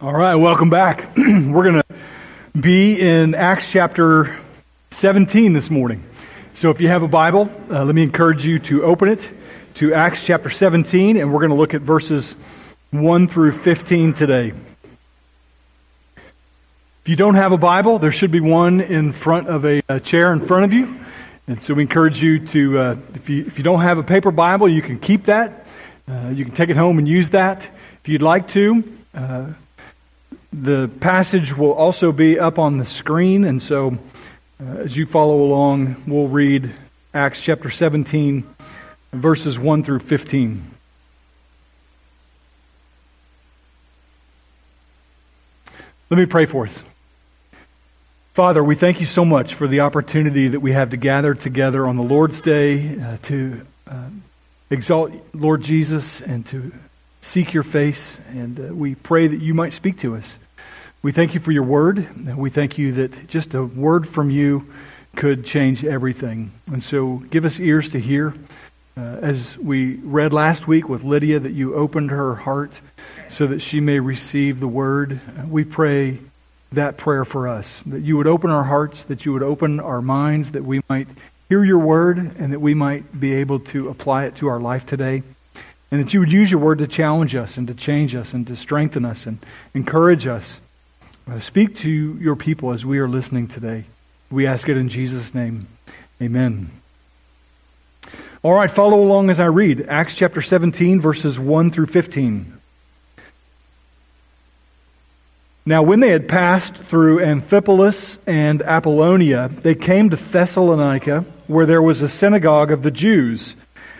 All right, welcome back. We're going to be in Acts chapter 17 this morning. So if you have a Bible, uh, let me encourage you to open it to Acts chapter 17, and we're going to look at verses 1 through 15 today. If you don't have a Bible, there should be one in front of a, a chair in front of you. And so we encourage you to, uh, if, you, if you don't have a paper Bible, you can keep that. Uh, you can take it home and use that if you'd like to. The passage will also be up on the screen, and so uh, as you follow along, we'll read Acts chapter 17, verses 1 through 15. Let me pray for us. Father, we thank you so much for the opportunity that we have to gather together on the Lord's Day uh, to uh, exalt Lord Jesus and to seek your face, and uh, we pray that you might speak to us. We thank you for your word. We thank you that just a word from you could change everything. And so give us ears to hear. Uh, as we read last week with Lydia, that you opened her heart so that she may receive the word. We pray that prayer for us, that you would open our hearts, that you would open our minds, that we might hear your word, and that we might be able to apply it to our life today. And that you would use your word to challenge us and to change us and to strengthen us and encourage us. Uh, speak to your people as we are listening today. We ask it in Jesus' name. Amen. All right, follow along as I read Acts chapter 17, verses 1 through 15. Now, when they had passed through Amphipolis and Apollonia, they came to Thessalonica, where there was a synagogue of the Jews.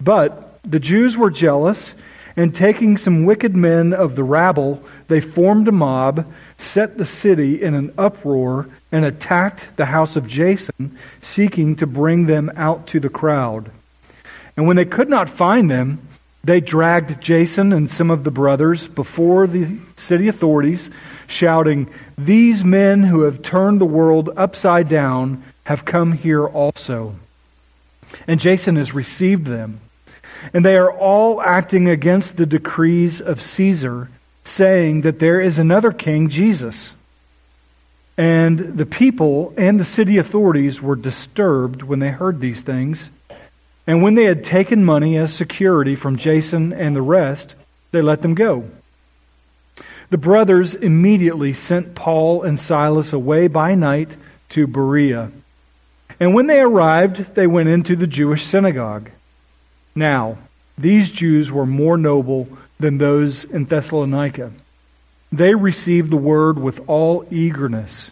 But the Jews were jealous, and taking some wicked men of the rabble, they formed a mob, set the city in an uproar, and attacked the house of Jason, seeking to bring them out to the crowd. And when they could not find them, they dragged Jason and some of the brothers before the city authorities, shouting, These men who have turned the world upside down have come here also. And Jason has received them. And they are all acting against the decrees of Caesar, saying that there is another king, Jesus. And the people and the city authorities were disturbed when they heard these things. And when they had taken money as security from Jason and the rest, they let them go. The brothers immediately sent Paul and Silas away by night to Berea. And when they arrived, they went into the Jewish synagogue. Now, these Jews were more noble than those in Thessalonica. They received the word with all eagerness,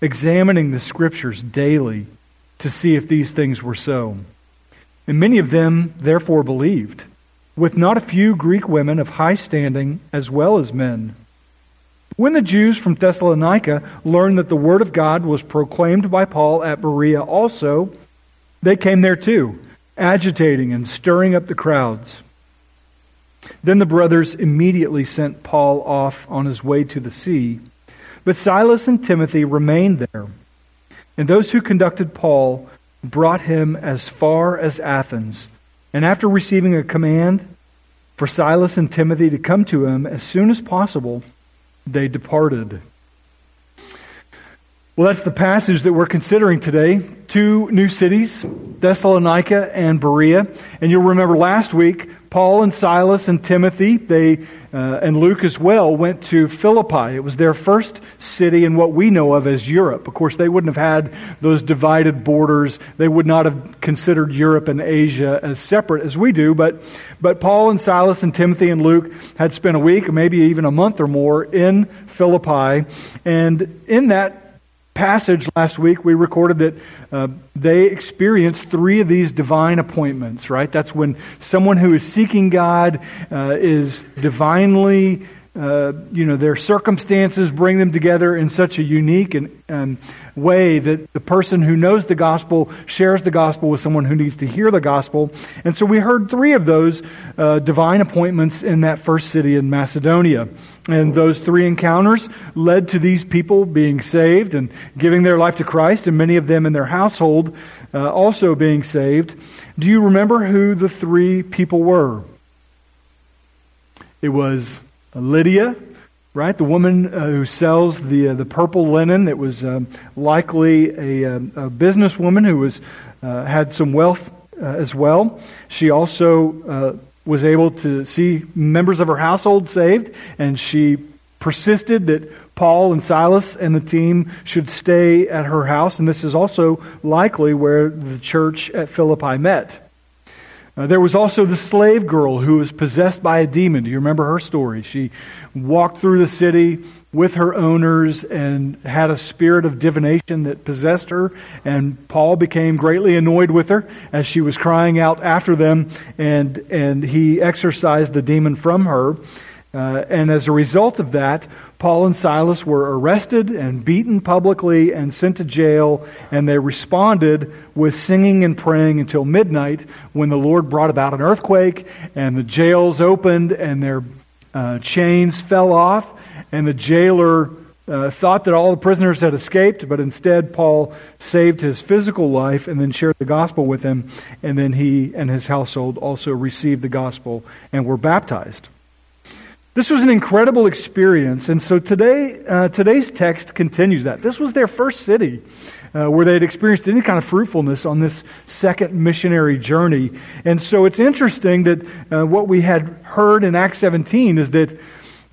examining the scriptures daily to see if these things were so. And many of them therefore believed, with not a few Greek women of high standing as well as men. When the Jews from Thessalonica learned that the word of God was proclaimed by Paul at Berea also, they came there too agitating and stirring up the crowds. Then the brothers immediately sent Paul off on his way to the sea, but Silas and Timothy remained there. And those who conducted Paul brought him as far as Athens. And after receiving a command for Silas and Timothy to come to him as soon as possible, they departed. Well, that's the passage that we're considering today. Two new cities, Thessalonica and Berea. And you'll remember last week, Paul and Silas and Timothy, they uh, and Luke as well, went to Philippi. It was their first city in what we know of as Europe. Of course, they wouldn't have had those divided borders. They would not have considered Europe and Asia as separate as we do. But, but Paul and Silas and Timothy and Luke had spent a week, maybe even a month or more in Philippi. And in that passage last week, we recorded that uh, they experienced three of these divine appointments, right? That's when someone who is seeking God uh, is divinely uh, you know, their circumstances bring them together in such a unique and, and way that the person who knows the gospel shares the gospel with someone who needs to hear the gospel. And so we heard three of those uh, divine appointments in that first city in Macedonia. And those three encounters led to these people being saved and giving their life to Christ, and many of them in their household uh, also being saved. Do you remember who the three people were? It was Lydia, right? The woman uh, who sells the uh, the purple linen. It was um, likely a, um, a, businesswoman who was uh, had some wealth uh, as well. She also uh, was able to see members of her household saved, and she persisted that Paul and Silas and the team should stay at her house. And this is also likely where the church at Philippi met. Uh, there was also the slave girl who was possessed by a demon. Do you remember her story? She walked through the city with her owners and had a spirit of divination that possessed her. And Paul became greatly annoyed with her as she was crying out after them, and, and he exorcised the demon from her. Uh, and as a result of that, Paul and Silas were arrested and beaten publicly and sent to jail, and they responded with singing and praying until midnight when the Lord brought about an earthquake, and the jails opened, and their uh, chains fell off, and the jailer uh, thought that all the prisoners had escaped, but instead Paul saved his physical life and then shared the gospel with him, and then he and his household also received the gospel and were baptized. This was an incredible experience, and so today, uh, today's text continues that. This was their first city uh, where they had experienced any kind of fruitfulness on this second missionary journey. And so it's interesting that uh, what we had heard in Acts 17 is that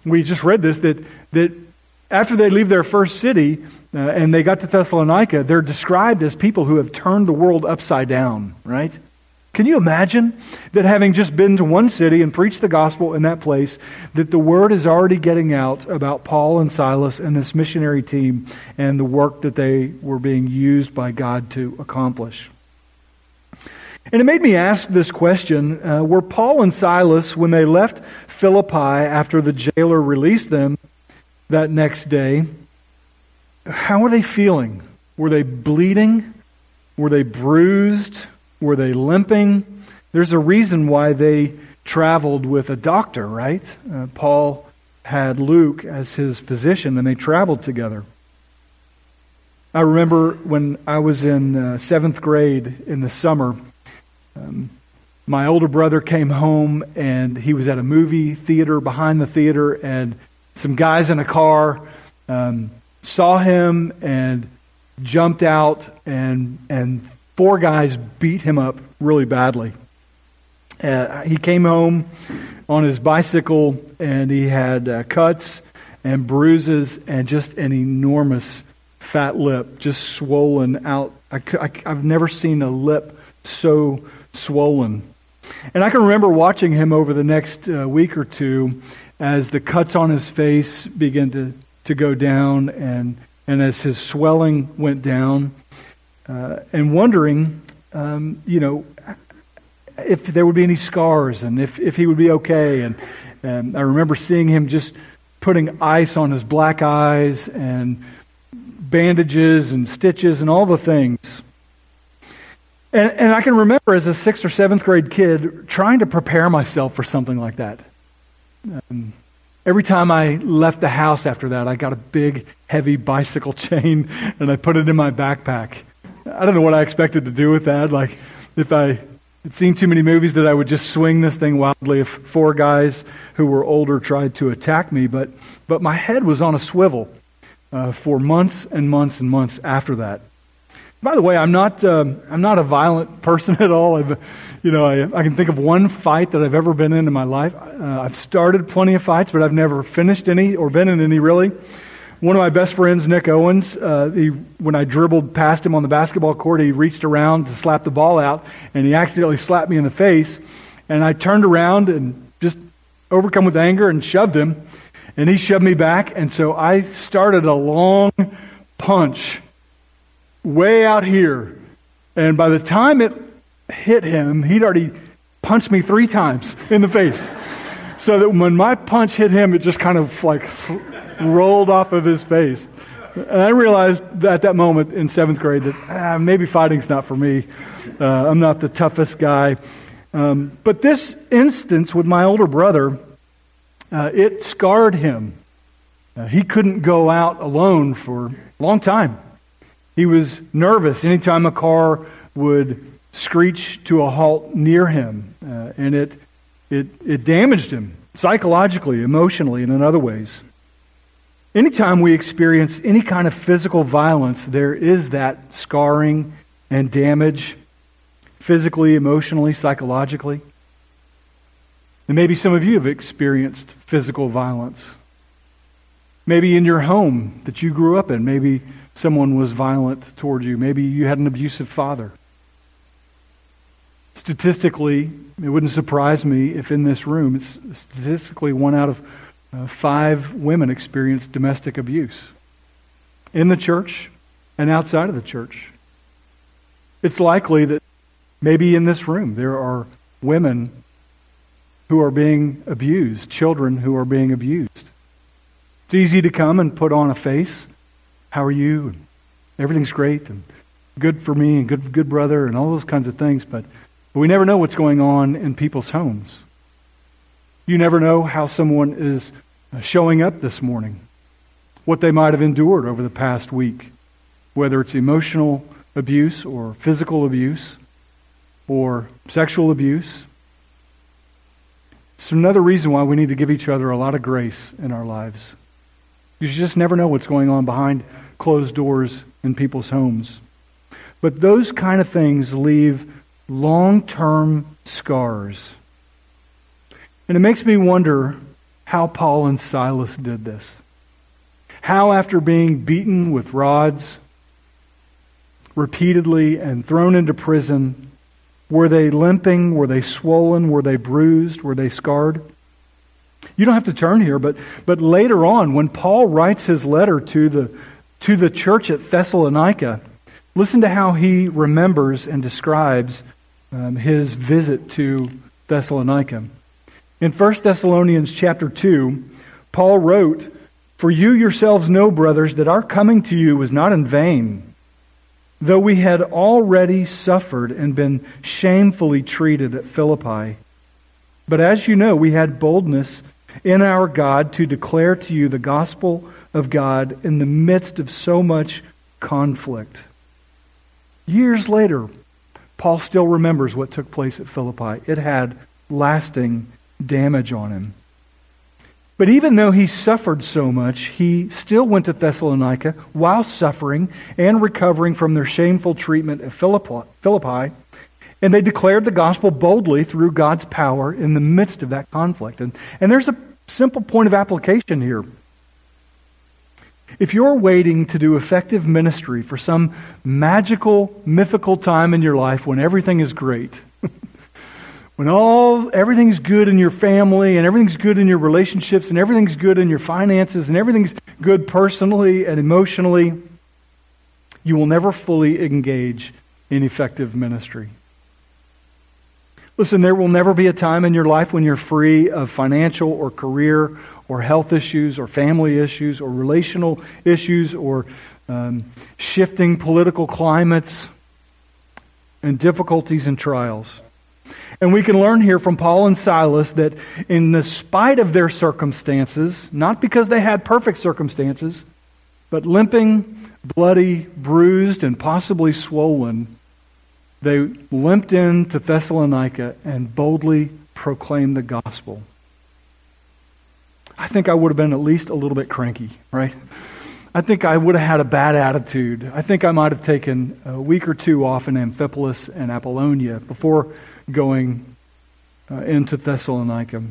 we just read this that that after they leave their first city uh, and they got to Thessalonica, they're described as people who have turned the world upside down. Right? Can you imagine that having just been to one city and preached the gospel in that place, that the word is already getting out about Paul and Silas and this missionary team and the work that they were being used by God to accomplish? And it made me ask this question uh, Were Paul and Silas, when they left Philippi after the jailer released them that next day, how were they feeling? Were they bleeding? Were they bruised? Were they limping? There's a reason why they traveled with a doctor, right? Uh, Paul had Luke as his physician, and they traveled together. I remember when I was in uh, seventh grade in the summer, um, my older brother came home and he was at a movie theater behind the theater, and some guys in a car um, saw him and jumped out and and four guys beat him up really badly. Uh, he came home on his bicycle and he had uh, cuts and bruises and just an enormous fat lip, just swollen out. I, have never seen a lip so swollen. And I can remember watching him over the next uh, week or two as the cuts on his face began to, to go down and, and as his swelling went down uh, and wondering, um, you know, if there would be any scars and if, if he would be okay. And, and I remember seeing him just putting ice on his black eyes and bandages and stitches and all the things. And, and I can remember as a sixth or seventh grade kid trying to prepare myself for something like that. Um, every time I left the house after that, I got a big, heavy bicycle chain and I put it in my backpack. I don't know what I expected to do with that. Like, if I had seen too many movies that I would just swing this thing wildly if four guys who were older tried to attack me. But, but my head was on a swivel uh, for months and months and months after that. By the way, I'm not, um, I'm not a violent person at all. I've, you know, I, I, can think of one fight that I've ever been in in my life. Uh, I've started plenty of fights, but I've never finished any or been in any really. One of my best friends, Nick Owens, uh, he, when I dribbled past him on the basketball court, he reached around to slap the ball out, and he accidentally slapped me in the face. And I turned around and just overcome with anger and shoved him, and he shoved me back. And so I started a long punch way out here. And by the time it hit him, he'd already punched me three times in the face. so that when my punch hit him, it just kind of like rolled off of his face. And I realized at that moment in seventh grade that ah, maybe fighting's not for me. Uh, I'm not the toughest guy. Um, but this instance with my older brother, uh, it scarred him. Uh, he couldn't go out alone for a long time. He was nervous anytime a car would screech to a halt near him, uh, and it, it, it damaged him psychologically, emotionally, and in other ways. Anytime we experience any kind of physical violence, there is that scarring and damage, physically, emotionally, psychologically. And maybe some of you have experienced physical violence. Maybe in your home that you grew up in, maybe someone was violent toward you. Maybe you had an abusive father. Statistically, it wouldn't surprise me if in this room, it's statistically one out of uh, five women experience domestic abuse in the church and outside of the church. It's likely that maybe in this room there are women who are being abused, children who are being abused. It's easy to come and put on a face. How are you? And everything's great and good for me and good good brother and all those kinds of things, but, but we never know what's going on in people's homes. You never know how someone is uh, showing up this morning, what they might have endured over the past week, whether it's emotional abuse or physical abuse or sexual abuse. It's another reason why we need to give each other a lot of grace in our lives. You just never know what's going on behind closed doors in people's homes. But those kind of things leave long term scars and it makes me wonder how Paul and Silas did this. How, after being beaten with rods repeatedly and thrown into prison, were they limping? Were they swollen? Were they bruised? Were they scarred? You don't have to turn here, but, but later on, when Paul writes his letter to the, to the church at Thessalonica, listen to how he remembers and describes um, his visit to Thessalonica. In 1 Thessalonians chapter 2, Paul wrote, For you yourselves know, brothers, that our coming to you was not in vain, though we had already suffered and been shamefully treated at Philippi. But as you know, we had boldness in our God to declare to you the gospel of God in the midst of so much conflict. Years later, Paul still remembers what took place at Philippi. It had lasting damage on him. But even though he suffered so much, he still went to Thessalonica while suffering and recovering from their shameful treatment at Philippi. And they declared the gospel boldly through God's power in the midst of that conflict. And, and there's a simple point of application here. If you're waiting to do effective ministry for some magical, mythical time in your life when everything is great, when all everything's good in your family and everything's good in your relationships and everything's good in your finances and everything's good personally and emotionally, you will never fully engage in effective ministry. Listen, there will never be a time in your life when you're free of financial or career or health issues or family issues or relational issues or um, shifting political climates and difficulties and trials. And we can learn here from Paul and Silas that in the spite of their circumstances, not because they had perfect circumstances, but limping, bloody, bruised, and possibly swollen, they limped into Thessalonica and boldly proclaimed the gospel. I think I would have been at least a little bit cranky, right? I think I would have had a bad attitude. I think I might have taken a week or two off in Amphipolis and Apollonia before going uh, into Thessalonica.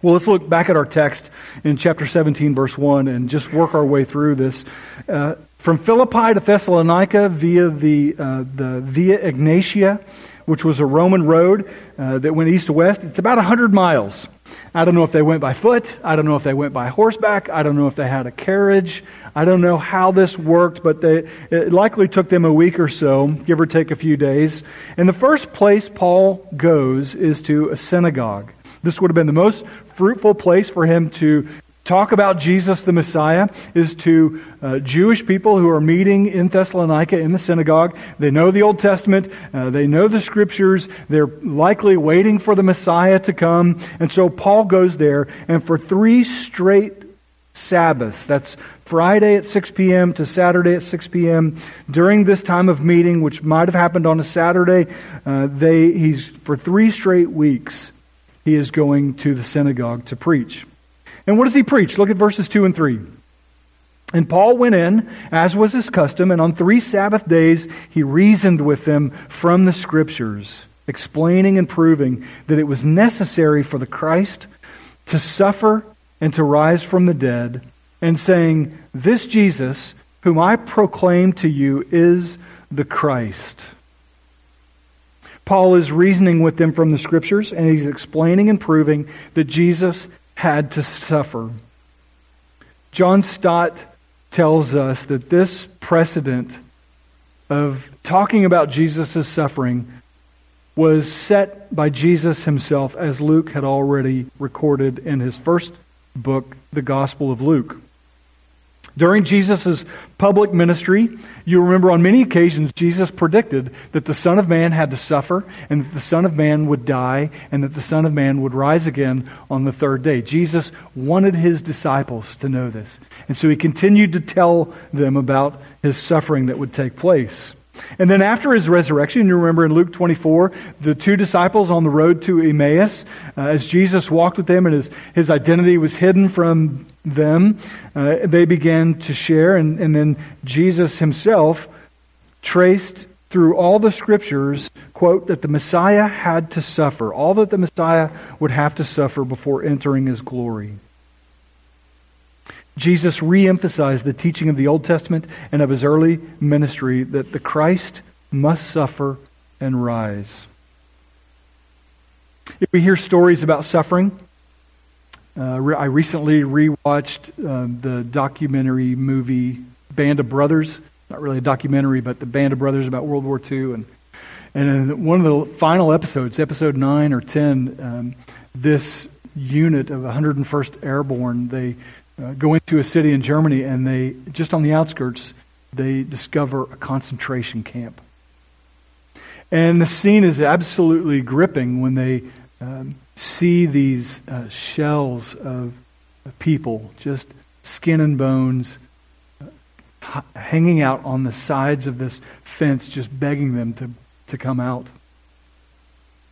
Well, let's look back at our text in chapter 17, verse 1, and just work our way through this. Uh, from Philippi to Thessalonica via the, uh, the Via Egnatia, which was a Roman road uh, that went east to west, it's about 100 miles. I don't know if they went by foot. I don't know if they went by horseback. I don't know if they had a carriage. I don't know how this worked, but they, it likely took them a week or so, give or take a few days. And the first place Paul goes is to a synagogue. This would have been the most fruitful place for him to talk about Jesus the Messiah is to uh, Jewish people who are meeting in Thessalonica in the synagogue. They know the Old Testament, uh, they know the scriptures, they're likely waiting for the Messiah to come. And so Paul goes there, and for three straight Sabbaths, that's Friday at 6 p.m. to Saturday at 6 p.m. During this time of meeting, which might have happened on a Saturday, uh, they, he's, for three straight weeks, he is going to the synagogue to preach. And what does he preach? Look at verses 2 and 3. And Paul went in, as was his custom, and on three Sabbath days he reasoned with them from the Scriptures, explaining and proving that it was necessary for the Christ to suffer and to rise from the dead, and saying, This Jesus, whom I proclaim to you, is the Christ. Paul is reasoning with them from the Scriptures, and he's explaining and proving that Jesus had to suffer. John Stott tells us that this precedent of talking about Jesus' suffering was set by Jesus himself, as Luke had already recorded in his first book, the Gospel of Luke. During Jesus' public ministry, you remember on many occasions Jesus predicted that the Son of Man had to suffer and that the Son of Man would die and that the Son of Man would rise again on the third day. Jesus wanted his disciples to know this. And so he continued to tell them about his suffering that would take place. And then after his resurrection, you remember in Luke 24, the two disciples on the road to Emmaus, uh, as Jesus walked with them and his, his identity was hidden from them, uh, they began to share. And, and then Jesus himself traced through all the scriptures, quote, that the Messiah had to suffer, all that the Messiah would have to suffer before entering his glory. Jesus re-emphasized the teaching of the Old Testament and of his early ministry that the Christ must suffer and rise. If we hear stories about suffering, uh, I recently rewatched uh, the documentary movie Band of Brothers. Not really a documentary, but the Band of Brothers about World War II. And, and in one of the final episodes, episode 9 or 10, um, this unit of 101st Airborne, they uh, go into a city in Germany and they, just on the outskirts, they discover a concentration camp. And the scene is absolutely gripping when they um, see these uh, shells of people, just skin and bones, uh, hanging out on the sides of this fence, just begging them to, to come out.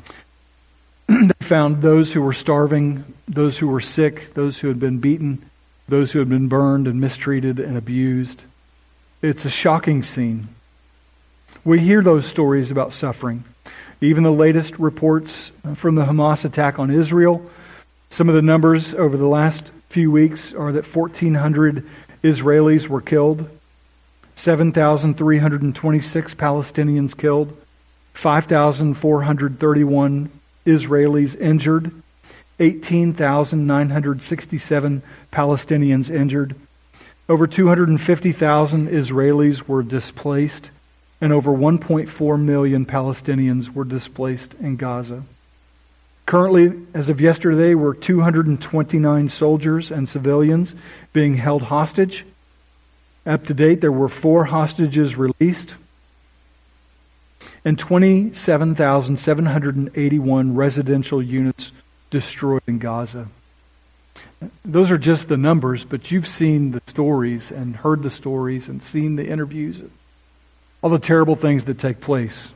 they found those who were starving, those who were sick, those who had been beaten, those who had been burned and mistreated and abused. It's a shocking scene. We hear those stories about suffering. Even the latest reports from the Hamas attack on Israel, some of the numbers over the last few weeks are that 1,400 Israelis were killed, 7,326 Palestinians killed, 5,431 Israelis injured, 18,967 Palestinians injured. Over 250,000 Israelis were displaced, and over 1.4 million Palestinians were displaced in Gaza. Currently, as of yesterday, were 229 soldiers and civilians being held hostage. Up to date, there were four hostages released and 27,781 residential units destroyed in Gaza. Those are just the numbers, but you've seen the stories and heard the stories and seen the interviews, all the terrible things that take place.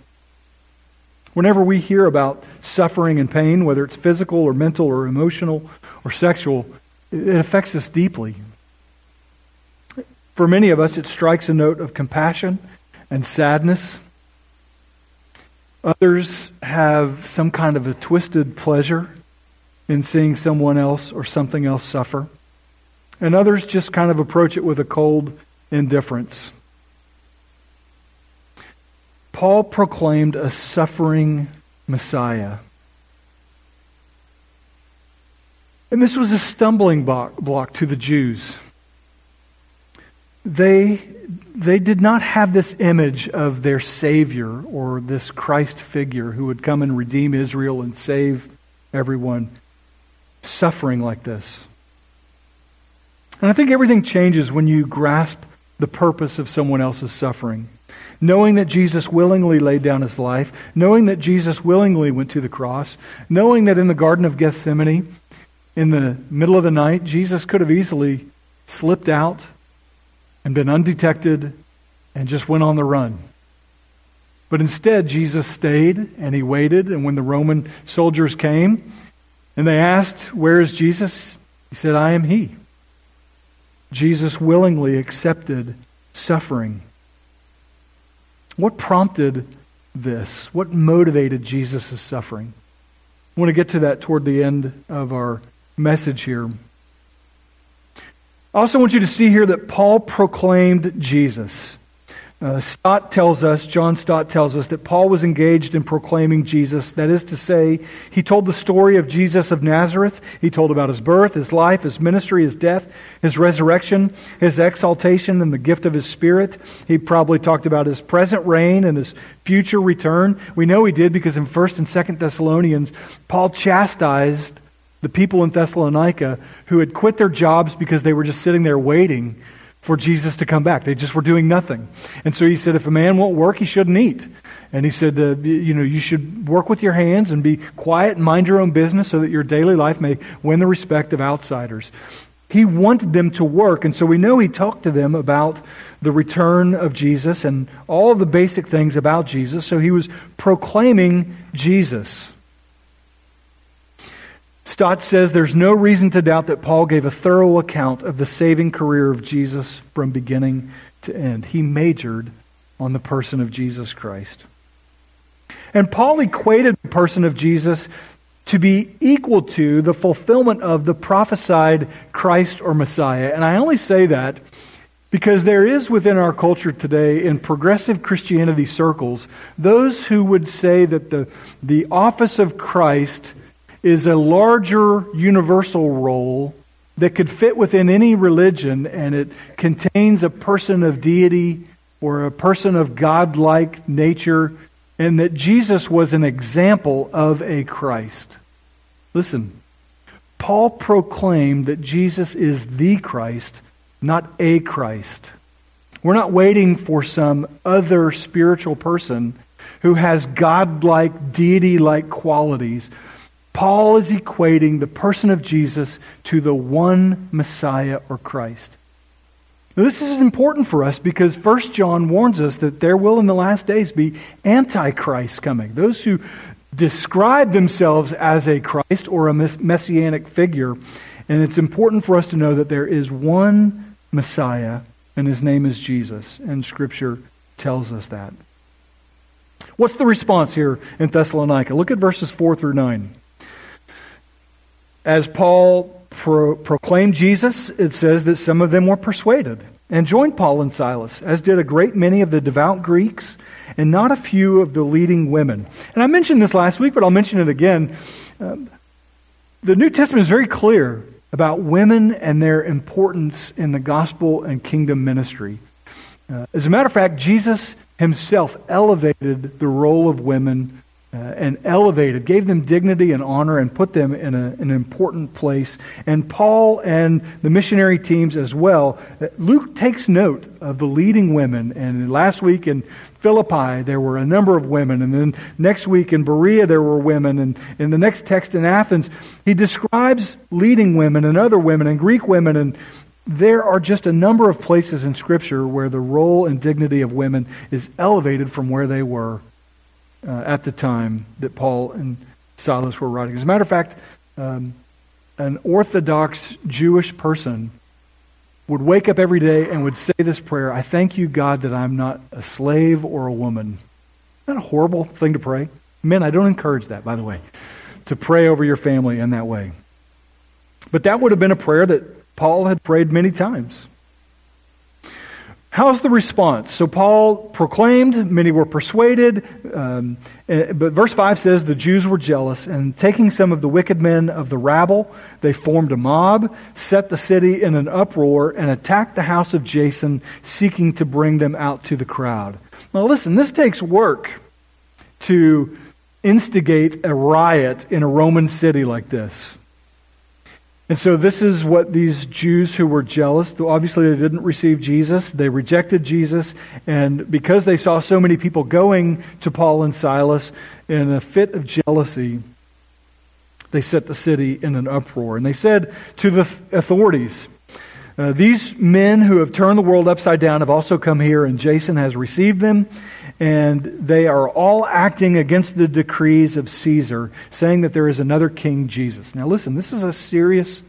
Whenever we hear about suffering and pain, whether it's physical or mental or emotional or sexual, it affects us deeply. For many of us, it strikes a note of compassion and sadness. Others have some kind of a twisted pleasure in seeing someone else or something else suffer. And others just kind of approach it with a cold indifference. Paul proclaimed a suffering Messiah. And this was a stumbling block to the Jews. They, they did not have this image of their Savior or this Christ figure who would come and redeem Israel and save everyone. Suffering like this. And I think everything changes when you grasp the purpose of someone else's suffering. Knowing that Jesus willingly laid down his life, knowing that Jesus willingly went to the cross, knowing that in the Garden of Gethsemane, in the middle of the night, Jesus could have easily slipped out and been undetected and just went on the run. But instead, Jesus stayed and he waited. And when the Roman soldiers came and they asked, Where is Jesus? He said, I am he. Jesus willingly accepted suffering. What prompted this? What motivated Jesus' suffering? I want to get to that toward the end of our message here. I also want you to see here that Paul proclaimed Jesus. Uh, Stott tells us, John Stott tells us, that Paul was engaged in proclaiming Jesus. That is to say, he told the story of Jesus of Nazareth. He told about his birth, his life, his ministry, his death, his resurrection, his exaltation, and the gift of his Spirit. He probably talked about his present reign and his future return. We know he did because in 1st and 2nd Thessalonians, Paul chastised the people in Thessalonica who had quit their jobs because they were just sitting there waiting for Jesus to come back. They just were doing nothing. And so he said, if a man won't work, he shouldn't eat. And he said, uh, you know, you should work with your hands and be quiet and mind your own business so that your daily life may win the respect of outsiders. He wanted them to work, and so we know he talked to them about the return of Jesus and all the basic things about Jesus. So he was proclaiming Jesus. Stott says there's no reason to doubt that Paul gave a thorough account of the saving career of Jesus from beginning to end. He majored on the person of Jesus Christ. And Paul equated the person of Jesus to be equal to the fulfillment of the prophesied Christ or Messiah. And I only say that because there is within our culture today, in progressive Christianity circles, those who would say that the, the office of Christ is a larger universal role that could fit within any religion and it contains a person of deity or a person of godlike nature and that Jesus was an example of a Christ. Listen, Paul proclaimed that Jesus is the Christ, not a Christ. We're not waiting for some other spiritual person who has godlike, deity like qualities. Paul is equating the person of Jesus to the one Messiah or Christ. Now, this is important for us because 1 John warns us that there will in the last days be antichrists coming. Those who describe themselves as a Christ or a messianic figure. And it's important for us to know that there is one Messiah, and his name is Jesus. And Scripture tells us that. What's the response here in Thessalonica? Look at verses 4 through 9. As Paul pro- proclaimed Jesus, it says that some of them were persuaded and joined Paul and Silas, as did a great many of the devout Greeks and not a few of the leading women. And I mentioned this last week, but I'll mention it again. Um, the New Testament is very clear about women and their importance in the gospel and kingdom ministry. Uh, as a matter of fact, Jesus himself elevated the role of women uh, and elevated, gave them dignity and honor, and put them in, a, an important place. And Paul and the missionary teams as well. Uh, Luke takes note of the leading women. And last week in Philippi, there were a number of women. And then next week in Berea, there were women. And in the next text in Athens, he describes leading women and other women and Greek women. And there are just a number of places in Scripture where the role and dignity of women is elevated from where they were uh, at the time that Paul and Silas were writing. As a matter of fact, um, an Orthodox Jewish person would wake up every day and would say this prayer I thank you, God, that I'm not a slave or a woman. Isn't that a horrible thing to pray? Men, I don't encourage that, by the way, to pray over your family in that way. But that would have been a prayer that Paul had prayed many times. How's the response? So Paul proclaimed, many were persuaded, um, eh, but verse 5 says the Jews were jealous, and taking some of the wicked men of the rabble, they formed a mob, set the city in an uproar, and attacked the house of Jason, seeking to bring them out to the crowd. Now listen, this takes work to instigate a riot in a Roman city like this. And so this is what these Jews who were jealous, obviously they didn't receive Jesus, they rejected Jesus, and because they saw so many people going to Paul and Silas in a fit of jealousy, they set the city in an uproar. And they said to the authorities, uh, These men who have turned the world upside down have also come here, and Jason has received them, and they are all acting against the decrees of Caesar, saying that there is another king, Jesus. Now, listen, this is a serious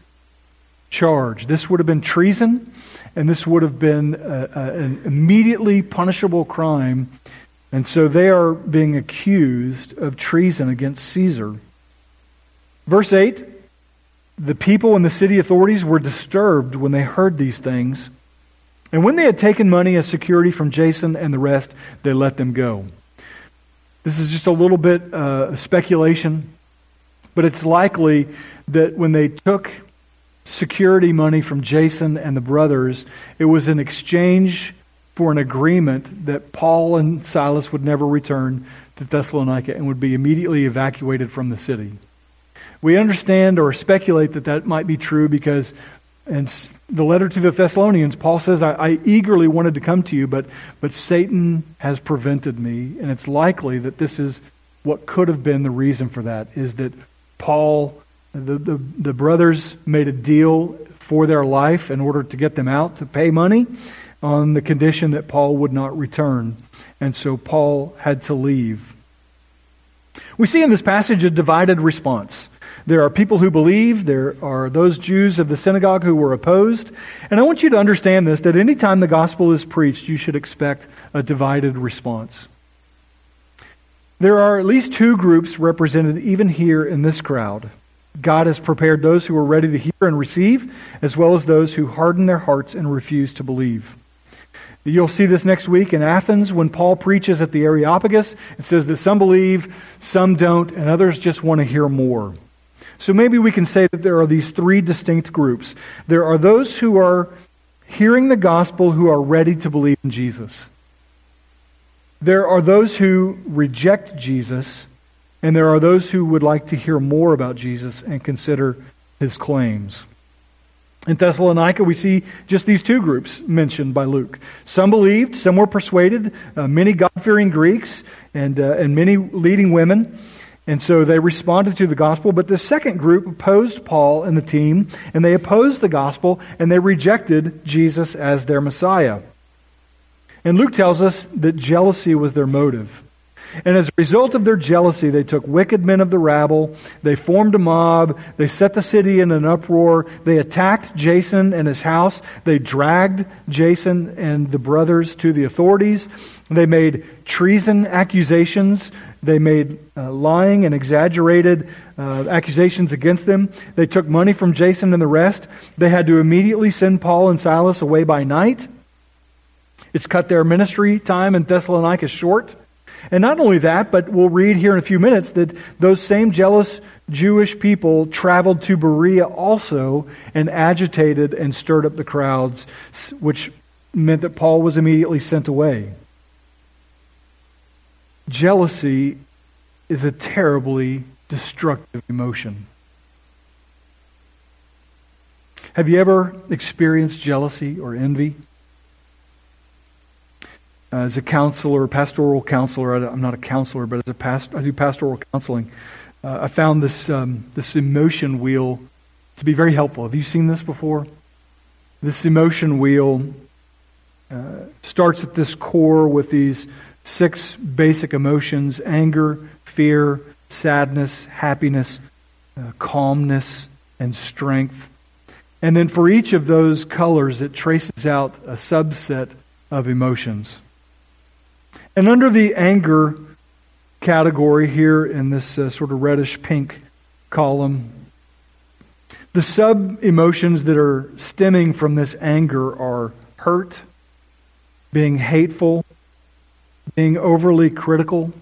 charge. This would have been treason, and this would have been a, a, an immediately punishable crime. And so they are being accused of treason against Caesar. Verse 8 The people and the city authorities were disturbed when they heard these things. And when they had taken money as security from Jason and the rest, they let them go. This is just a little bit uh, speculation, but it's likely that when they took security money from Jason and the brothers, it was in exchange for an agreement that Paul and Silas would never return to Thessalonica and would be immediately evacuated from the city. We understand or speculate that that might be true because in the letter to the Thessalonians, Paul says, I, I, eagerly wanted to come to you, but, but Satan has prevented me. And it's likely that this is what could have been the reason for that, is that Paul, the, the, the brothers made a deal for their life in order to get them out to pay money on the condition that Paul would not return. And so Paul had to leave. We see in this passage a divided response. There are people who believe. There are those Jews of the synagogue who were opposed. And I want you to understand this that anytime the gospel is preached, you should expect a divided response. There are at least two groups represented even here in this crowd. God has prepared those who are ready to hear and receive, as well as those who harden their hearts and refuse to believe. You'll see this next week in Athens when Paul preaches at the Areopagus. It says that some believe, some don't, and others just want to hear more. So maybe we can say that there are these three distinct groups. There are those who are hearing the gospel who are ready to believe in Jesus. There are those who reject Jesus, and there are those who would like to hear more about Jesus and consider his claims. In Thessalonica, we see just these two groups mentioned by Luke. Some believed, some were persuaded, uh, many God fearing Greeks, and, uh, and many leading women. And so they responded to the gospel, but the second group opposed Paul and the team, and they opposed the gospel, and they rejected Jesus as their Messiah. And Luke tells us that jealousy was their motive. And as a result of their jealousy, they took wicked men of the rabble, they formed a mob, they set the city in an uproar, they attacked Jason and his house, they dragged Jason and the brothers to the authorities, they made treason accusations they made uh, lying and exaggerated uh, accusations against them. They took money from Jason and the rest. They had to immediately send Paul and Silas away by night. It's cut their ministry time in Thessalonica short. And not only that, but we'll read here in a few minutes that those same jealous Jewish people traveled to Berea also and agitated and stirred up the crowds, which meant that Paul was immediately sent away. Jealousy is a terribly destructive emotion. Have you ever experienced jealousy or envy? as a counselor, pastoral counselor, I'm not a counselor, but as a past, I do pastoral counseling. Uh, I found this um, this emotion wheel to be very helpful. Have you seen this before? This emotion wheel uh, starts at this core with these six basic emotions anger, fear, sadness, happiness, uh, calmness, and strength. And then for each of those colors, it traces out a subset of emotions. And under the anger category here in this uh, sort of reddish pink column, the sub emotions that are stemming from this anger are hurt, being hateful, being overly critical,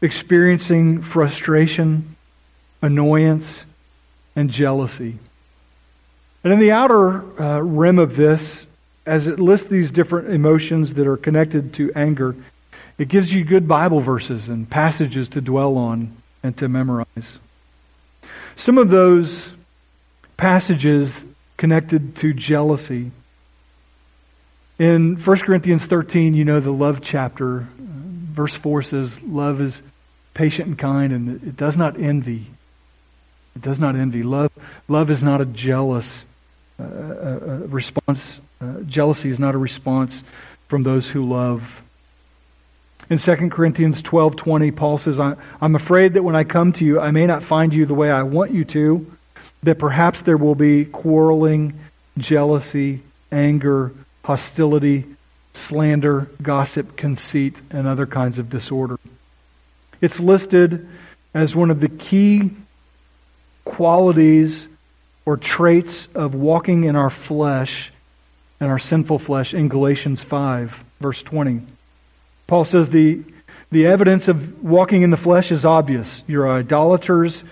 experiencing frustration, annoyance, and jealousy. And in the outer uh, rim of this, as it lists these different emotions that are connected to anger, it gives you good Bible verses and passages to dwell on and to memorize. Some of those passages connected to jealousy. In 1 Corinthians 13, you know the love chapter. Verse 4 says, Love is patient and kind, and it does not envy. It does not envy. Love, love is not a jealous uh, uh, uh response. Uh, jealousy is not a response from those who love. In 2 Corinthians 12:20, Paul says, "I'm afraid that when I come to you, I may not find you the way I want you to, that perhaps there will be quarreling, jealousy, anger, hostility, slander, gossip, conceit, and other kinds of disorder." It's listed as one of the key qualities or traits of walking in our flesh and our sinful flesh in Galatians 5, verse 20. Paul says the, the evidence of walking in the flesh is obvious. You're idolaters,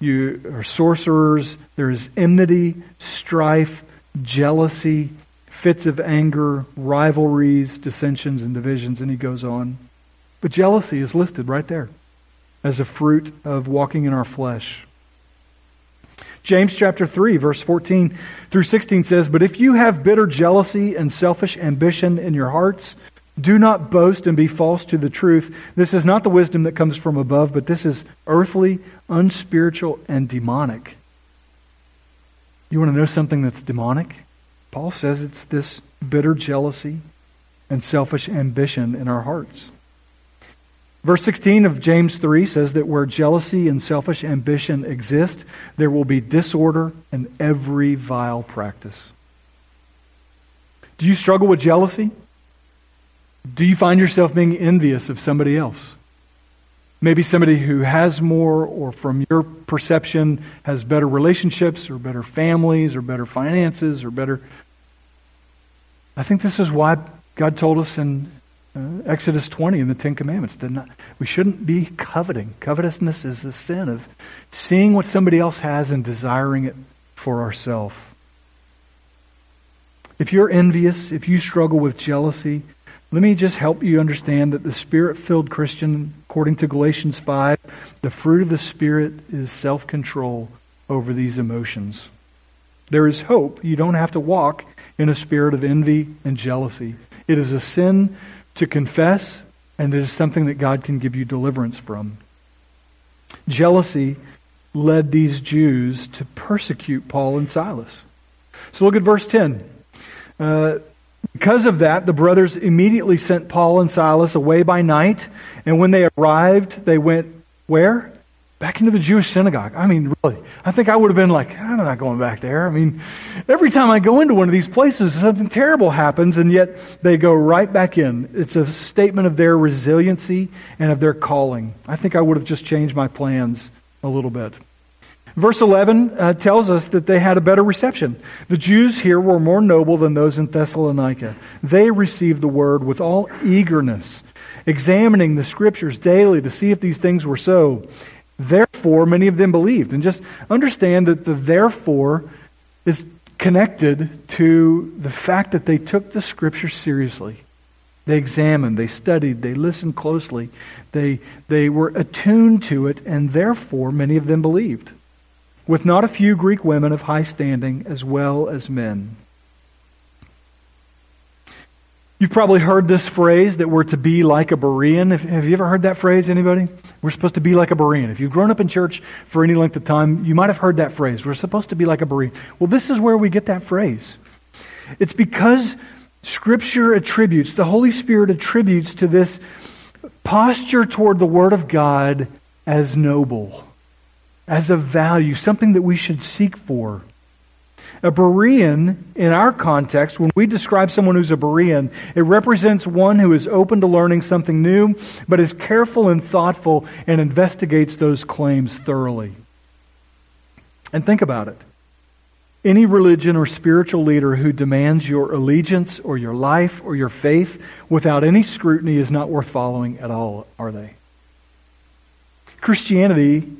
you are sorcerers, there is enmity, strife, jealousy, fits of anger, rivalries, dissensions, and divisions, and he goes on. But jealousy is listed right there as a fruit of walking in our flesh. James chapter 3, verse 14 through 16 says, But if you have bitter jealousy and selfish ambition in your hearts, do not boast and be false to the truth. This is not the wisdom that comes from above, but this is earthly, unspiritual, and demonic. You want to know something that's demonic? Paul says it's this bitter jealousy and selfish ambition in our hearts. Verse 16 of James 3 says that where jealousy and selfish ambition exist, there will be disorder and every vile practice. Do you struggle with jealousy? Do you find yourself being envious of somebody else? Maybe somebody who has more, or from your perception, has better relationships, or better families, or better finances, or better. I think this is why God told us in uh, Exodus 20 in the Ten Commandments. Not, we shouldn't be coveting. Covetousness is the sin of seeing what somebody else has and desiring it for ourselves. If you're envious, if you struggle with jealousy, let me just help you understand that the spirit filled Christian, according to Galatians 5, the fruit of the Spirit is self control over these emotions. There is hope. You don't have to walk in a spirit of envy and jealousy. It is a sin to confess, and it is something that God can give you deliverance from. Jealousy led these Jews to persecute Paul and Silas. So look at verse 10. Uh, because of that, the brothers immediately sent Paul and Silas away by night, and when they arrived, they went where? Back into the Jewish synagogue. I mean, really, I think I would have been like, I'm not going back there. I mean, every time I go into one of these places, something terrible happens, and yet they go right back in. It's a statement of their resiliency and of their calling. I think I would have just changed my plans a little bit. Verse 11 uh, tells us that they had a better reception. The Jews here were more noble than those in Thessalonica. They received the word with all eagerness, examining the scriptures daily to see if these things were so. Therefore, many of them believed. And just understand that the therefore is connected to the fact that they took the scripture seriously. They examined, they studied, they listened closely, they, they were attuned to it, and therefore many of them believed, with not a few Greek women of high standing as well as men. You've probably heard this phrase that we're to be like a Berean. Have you ever heard that phrase, anybody? We're supposed to be like a Berean. If you've grown up in church for any length of time, you might have heard that phrase. We're supposed to be like a Berean. Well, this is where we get that phrase. It's because Scripture attributes, the Holy Spirit attributes to this posture toward the Word of God as noble, as a value, something that we should seek for. A Berean, in our context, when we describe someone who's a Berean, it represents one who is open to learning something new, but is careful and thoughtful and investigates those claims thoroughly. And think about it. Any religion or spiritual leader who demands your allegiance or your life or your faith without any scrutiny is not worth following at all, are they? Christianity,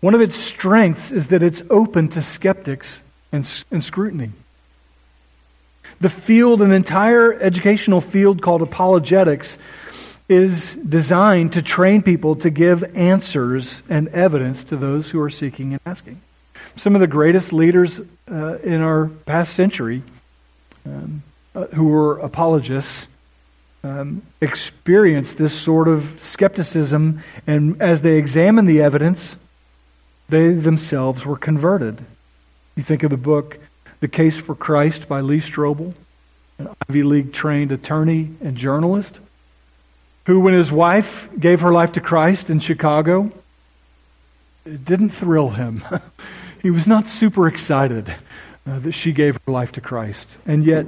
one of its strengths is that it's open to skeptics and, and scrutiny. The field, an entire educational field called apologetics, is designed to train people to give answers and evidence to those who are seeking and asking. some of the greatest leaders uh, in our past century um, uh, who were apologists um, experienced this sort of skepticism, and as they examined the evidence, they themselves were converted. You think of the book The Case for Christ by Lee Strobel, an Ivy League trained attorney and journalist, who, when his wife gave her life to Christ in Chicago, it didn't thrill him. he was not super excited uh, that she gave her life to Christ. And yet,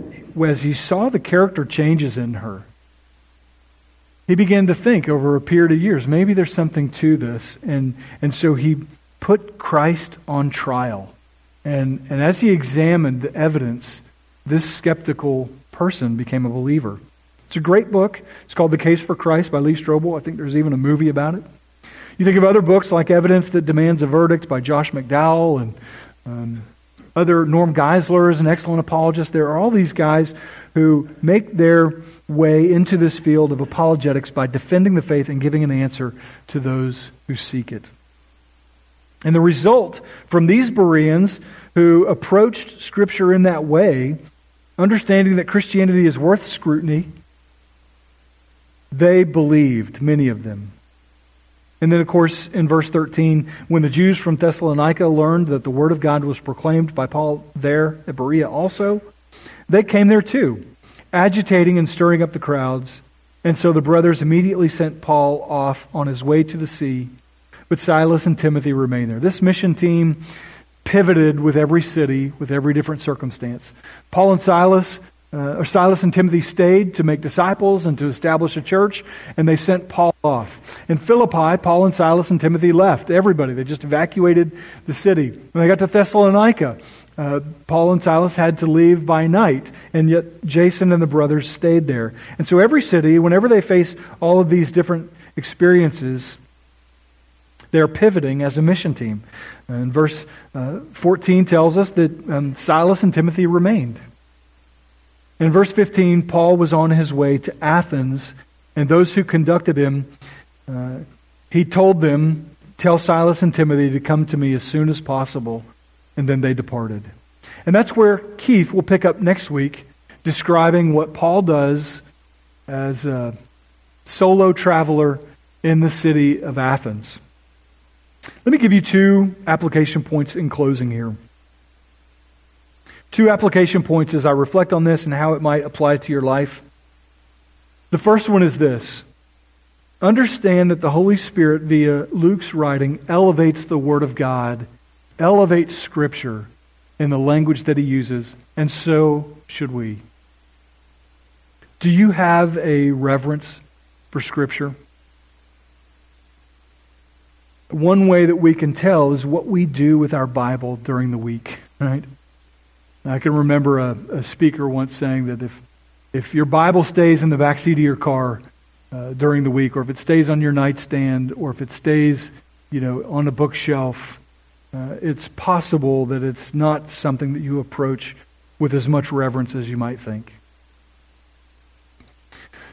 as he saw the character changes in her, he began to think over a period of years, maybe there's something to this. And, and so he put Christ on trial. And, and as he examined the evidence, this skeptical person became a believer. It's a great book. It's called The Case for Christ by Lee Strobel. I think there's even a movie about it. You think of other books like Evidence That Demands a Verdict by Josh McDowell and um, other Norm Geisler is an excellent apologist. There are all these guys who make their way into this field of apologetics by defending the faith and giving an answer to those who seek it. And the result from these Bereans who approached Scripture in that way, understanding that Christianity is worth scrutiny, they believed, many of them. And then, of course, in verse 13, when the Jews from Thessalonica learned that the word of God was proclaimed by Paul there at Berea also, they came there too, agitating and stirring up the crowds. And so the brothers immediately sent Paul off on his way to the sea, but Silas and Timothy remained there. This mission team pivoted with every city, with every different circumstance. Paul and Silas uh, or Silas and Timothy stayed to make disciples and to establish a church, and they sent Paul off. In Philippi, Paul and Silas and Timothy left. Everybody. They just evacuated the city. When they got to Thessalonica, uh, Paul and Silas had to leave by night, and yet Jason and the brothers stayed there. And so every city, whenever they face all of these different experiences, they're pivoting as a mission team. And verse uh, 14 tells us that um, Silas and Timothy remained. In verse 15, Paul was on his way to Athens, and those who conducted him, uh, he told them, Tell Silas and Timothy to come to me as soon as possible. And then they departed. And that's where Keith will pick up next week, describing what Paul does as a solo traveler in the city of Athens. Let me give you two application points in closing here. Two application points as I reflect on this and how it might apply to your life. The first one is this Understand that the Holy Spirit, via Luke's writing, elevates the Word of God, elevates Scripture in the language that he uses, and so should we. Do you have a reverence for Scripture? One way that we can tell is what we do with our Bible during the week, right? I can remember a, a speaker once saying that if, if your Bible stays in the back seat of your car uh, during the week, or if it stays on your nightstand, or if it stays, you know, on a bookshelf, uh, it's possible that it's not something that you approach with as much reverence as you might think.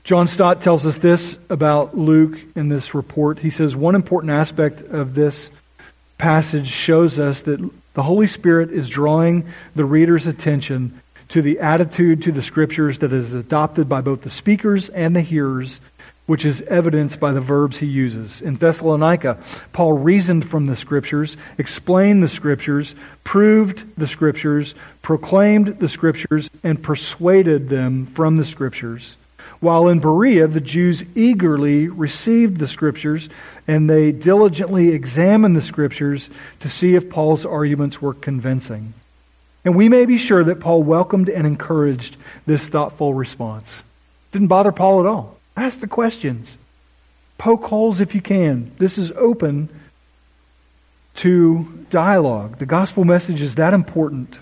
John Stott tells us this about Luke in this report. He says one important aspect of this passage shows us that the Holy Spirit is drawing the reader's attention to the attitude to the Scriptures that is adopted by both the speakers and the hearers, which is evidenced by the verbs he uses. In Thessalonica, Paul reasoned from the Scriptures, explained the Scriptures, proved the Scriptures, proclaimed the Scriptures, and persuaded them from the Scriptures. While in Berea, the Jews eagerly received the Scriptures and they diligently examined the Scriptures to see if Paul's arguments were convincing. And we may be sure that Paul welcomed and encouraged this thoughtful response. Didn't bother Paul at all. Ask the questions. Poke holes if you can. This is open to dialogue. The gospel message is that important.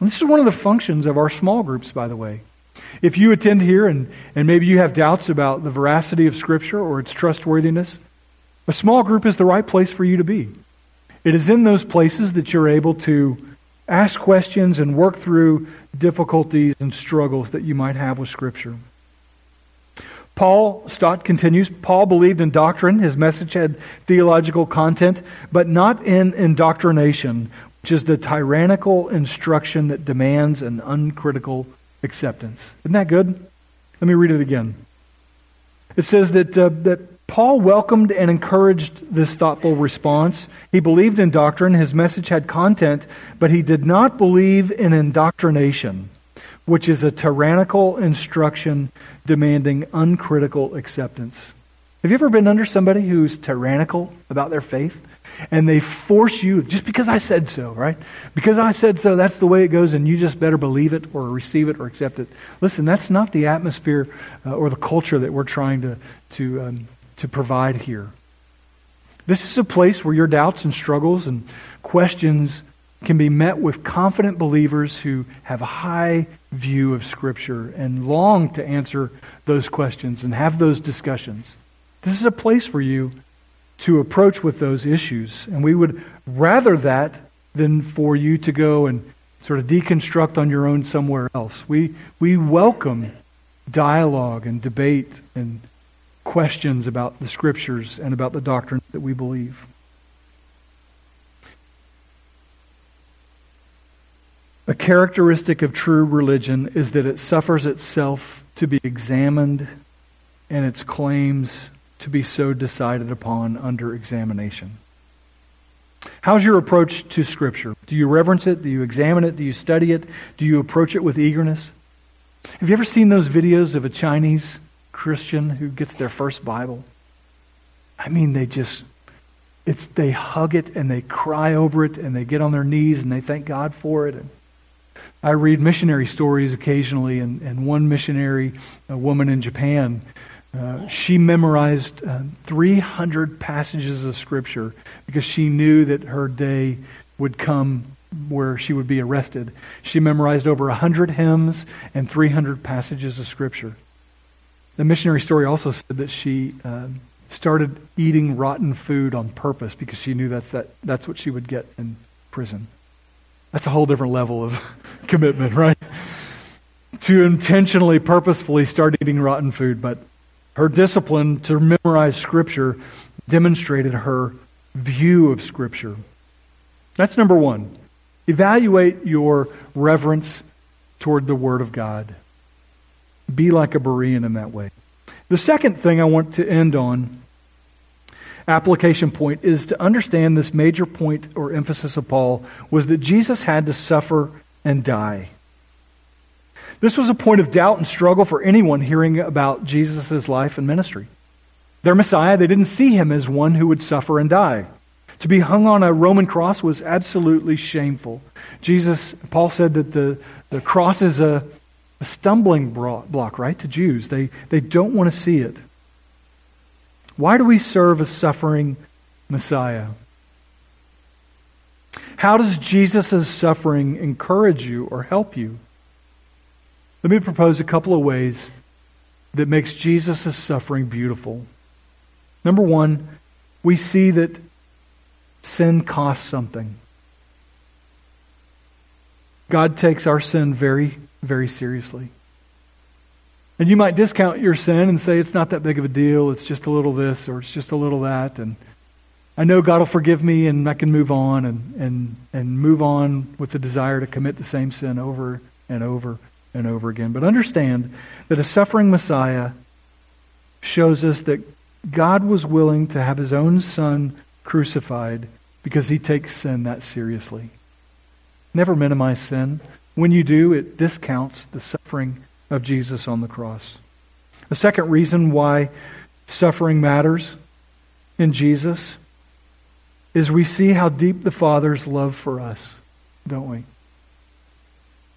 And this is one of the functions of our small groups, by the way. If you attend here and, and maybe you have doubts about the veracity of Scripture or its trustworthiness, a small group is the right place for you to be. It is in those places that you're able to ask questions and work through difficulties and struggles that you might have with Scripture. Paul, Stott continues, Paul believed in doctrine. His message had theological content, but not in indoctrination which is the tyrannical instruction that demands an uncritical acceptance. Isn't that good? Let me read it again. It says that, uh, that Paul welcomed and encouraged this thoughtful response. He believed in doctrine, his message had content, but he did not believe in indoctrination, which is a tyrannical instruction demanding uncritical acceptance. Have you ever been under somebody who's tyrannical about their faith? And they force you, just because I said so, right? Because I said so, that's the way it goes, and you just better believe it or receive it or accept it. Listen, that's not the atmosphere uh, or the culture that we're trying to, to, um, to provide here. This is a place where your doubts and struggles and questions can be met with confident believers who have a high view of Scripture and long to answer those questions and have those discussions. This is a place for you to approach with those issues. And we would rather that than for you to go and sort of deconstruct on your own somewhere else. We, we welcome dialogue and debate and questions about the scriptures and about the doctrine that we believe. A characteristic of true religion is that it suffers itself to be examined and its claims to be so decided upon under examination. How's your approach to Scripture? Do you reverence it? Do you examine it? Do you study it? Do you approach it with eagerness? Have you ever seen those videos of a Chinese Christian who gets their first Bible? I mean, they just, it's, they hug it and they cry over it and they get on their knees and they thank God for it. And I read missionary stories occasionally, and, and one missionary, a woman in Japan, uh, she memorized uh, 300 passages of Scripture because she knew that her day would come where she would be arrested. She memorized over 100 hymns and 300 passages of Scripture. The missionary story also said that she uh, started eating rotten food on purpose because she knew that's, that, that's what she would get in prison. That's a whole different level of commitment, right? To intentionally, purposefully start eating rotten food, but her discipline to memorize Scripture demonstrated her view of Scripture. That's number one. Evaluate your reverence toward the Word of God. Be like a Berean in that way. The second thing I want to end on, application point, is to understand this major point or emphasis of Paul was that Jesus had to suffer and die. This was a point of doubt and struggle for anyone hearing about Jesus' life and ministry. Their Messiah, they didn't see him as one who would suffer and die. To be hung on a Roman cross was absolutely shameful. Jesus, Paul said that the, the cross is a, a stumbling block, right, to Jews. They, they don't want to see it. Why do we serve a suffering Messiah? How does Jesus' suffering encourage you or help you? Let me propose a couple of ways that makes Jesus' suffering beautiful. Number one, we see that sin costs something. God takes our sin very, very seriously. And you might discount your sin and say it's not that big of a deal, it's just a little this or it's just a little that and I know God will forgive me and I can move on and, and, and move on with the desire to commit the same sin over and over and over again. But understand that a suffering Messiah shows us that God was willing to have his own son crucified because he takes sin that seriously. Never minimize sin. When you do, it discounts the suffering of Jesus on the cross. A second reason why suffering matters in Jesus is we see how deep the Father's love for us, don't we?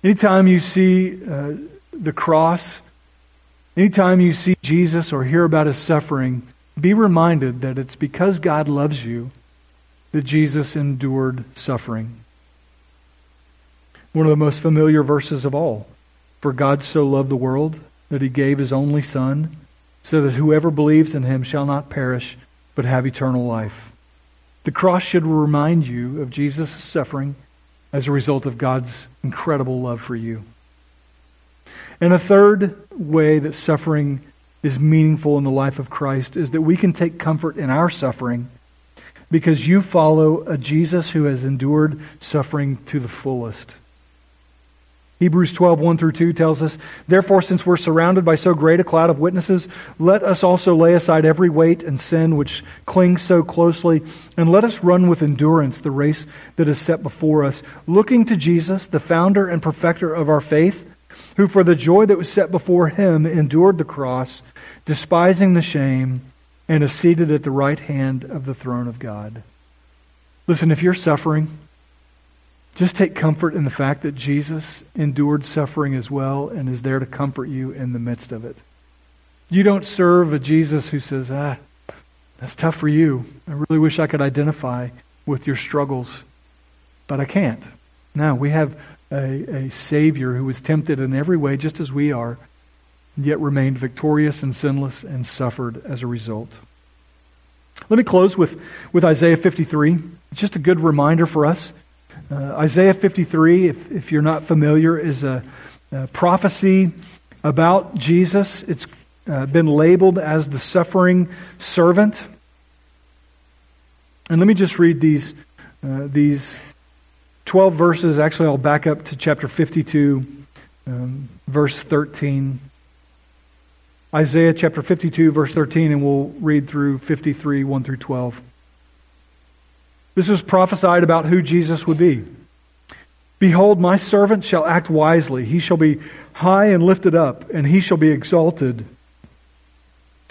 Anytime you see uh, the cross, anytime you see Jesus or hear about his suffering, be reminded that it's because God loves you that Jesus endured suffering. One of the most familiar verses of all. For God so loved the world that he gave his only Son, so that whoever believes in him shall not perish, but have eternal life. The cross should remind you of Jesus' suffering as a result of God's incredible love for you. And a third way that suffering is meaningful in the life of Christ is that we can take comfort in our suffering because you follow a Jesus who has endured suffering to the fullest. Hebrews 12, 1 through 2 tells us, Therefore, since we're surrounded by so great a cloud of witnesses, let us also lay aside every weight and sin which clings so closely, and let us run with endurance the race that is set before us, looking to Jesus, the founder and perfecter of our faith, who for the joy that was set before him endured the cross, despising the shame, and is seated at the right hand of the throne of God. Listen, if you're suffering, just take comfort in the fact that Jesus endured suffering as well and is there to comfort you in the midst of it. You don't serve a Jesus who says, ah, that's tough for you. I really wish I could identify with your struggles, but I can't. No, we have a, a Savior who was tempted in every way just as we are, yet remained victorious and sinless and suffered as a result. Let me close with, with Isaiah 53. It's just a good reminder for us uh, Isaiah 53, if, if you're not familiar, is a, a prophecy about Jesus. It's uh, been labeled as the suffering servant. And let me just read these, uh, these 12 verses. Actually, I'll back up to chapter 52, um, verse 13. Isaiah chapter 52, verse 13, and we'll read through 53, 1 through 12. This was prophesied about who Jesus would be. Behold, my servant shall act wisely. He shall be high and lifted up, and he shall be exalted.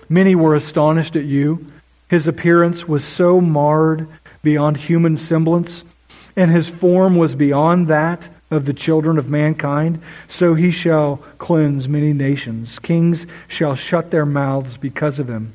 Many were astonished at you. His appearance was so marred beyond human semblance, and his form was beyond that of the children of mankind. So he shall cleanse many nations. Kings shall shut their mouths because of him.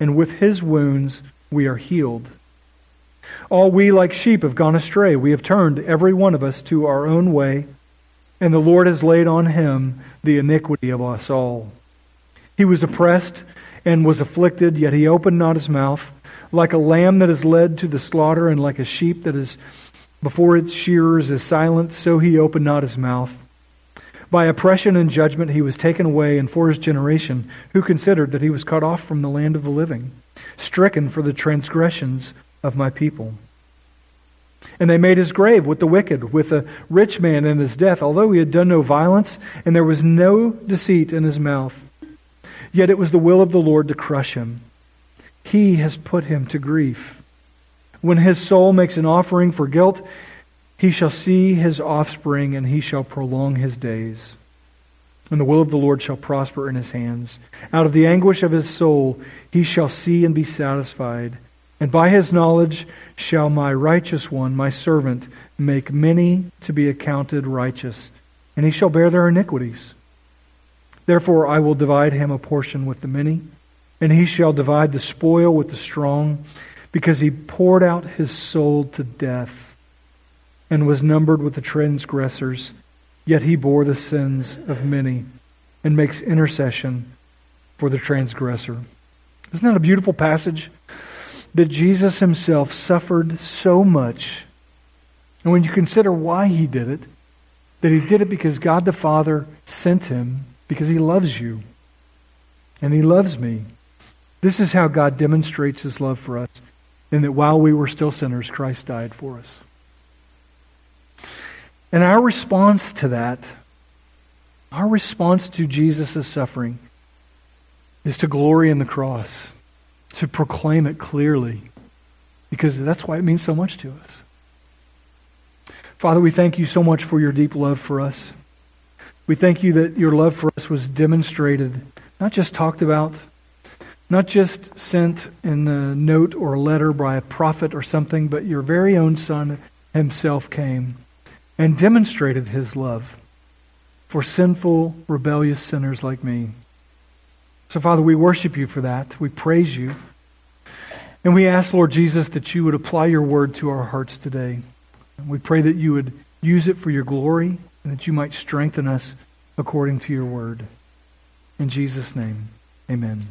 and with his wounds we are healed. All we like sheep have gone astray. We have turned every one of us to our own way, and the Lord has laid on him the iniquity of us all. He was oppressed and was afflicted, yet he opened not his mouth. Like a lamb that is led to the slaughter, and like a sheep that is before its shearers is silent, so he opened not his mouth. By oppression and judgment he was taken away, and for his generation, who considered that he was cut off from the land of the living, stricken for the transgressions of my people. And they made his grave with the wicked, with a rich man in his death, although he had done no violence, and there was no deceit in his mouth. Yet it was the will of the Lord to crush him. He has put him to grief. When his soul makes an offering for guilt, he shall see his offspring, and he shall prolong his days. And the will of the Lord shall prosper in his hands. Out of the anguish of his soul he shall see and be satisfied. And by his knowledge shall my righteous one, my servant, make many to be accounted righteous, and he shall bear their iniquities. Therefore I will divide him a portion with the many, and he shall divide the spoil with the strong, because he poured out his soul to death and was numbered with the transgressors, yet he bore the sins of many and makes intercession for the transgressor. Isn't that a beautiful passage? That Jesus himself suffered so much. And when you consider why he did it, that he did it because God the Father sent him because he loves you. And he loves me. This is how God demonstrates his love for us, in that while we were still sinners, Christ died for us. And our response to that, our response to Jesus' suffering, is to glory in the cross, to proclaim it clearly, because that's why it means so much to us. Father, we thank you so much for your deep love for us. We thank you that your love for us was demonstrated, not just talked about, not just sent in a note or a letter by a prophet or something, but your very own Son himself came and demonstrated his love for sinful, rebellious sinners like me. So, Father, we worship you for that. We praise you. And we ask, Lord Jesus, that you would apply your word to our hearts today. We pray that you would use it for your glory and that you might strengthen us according to your word. In Jesus' name, amen.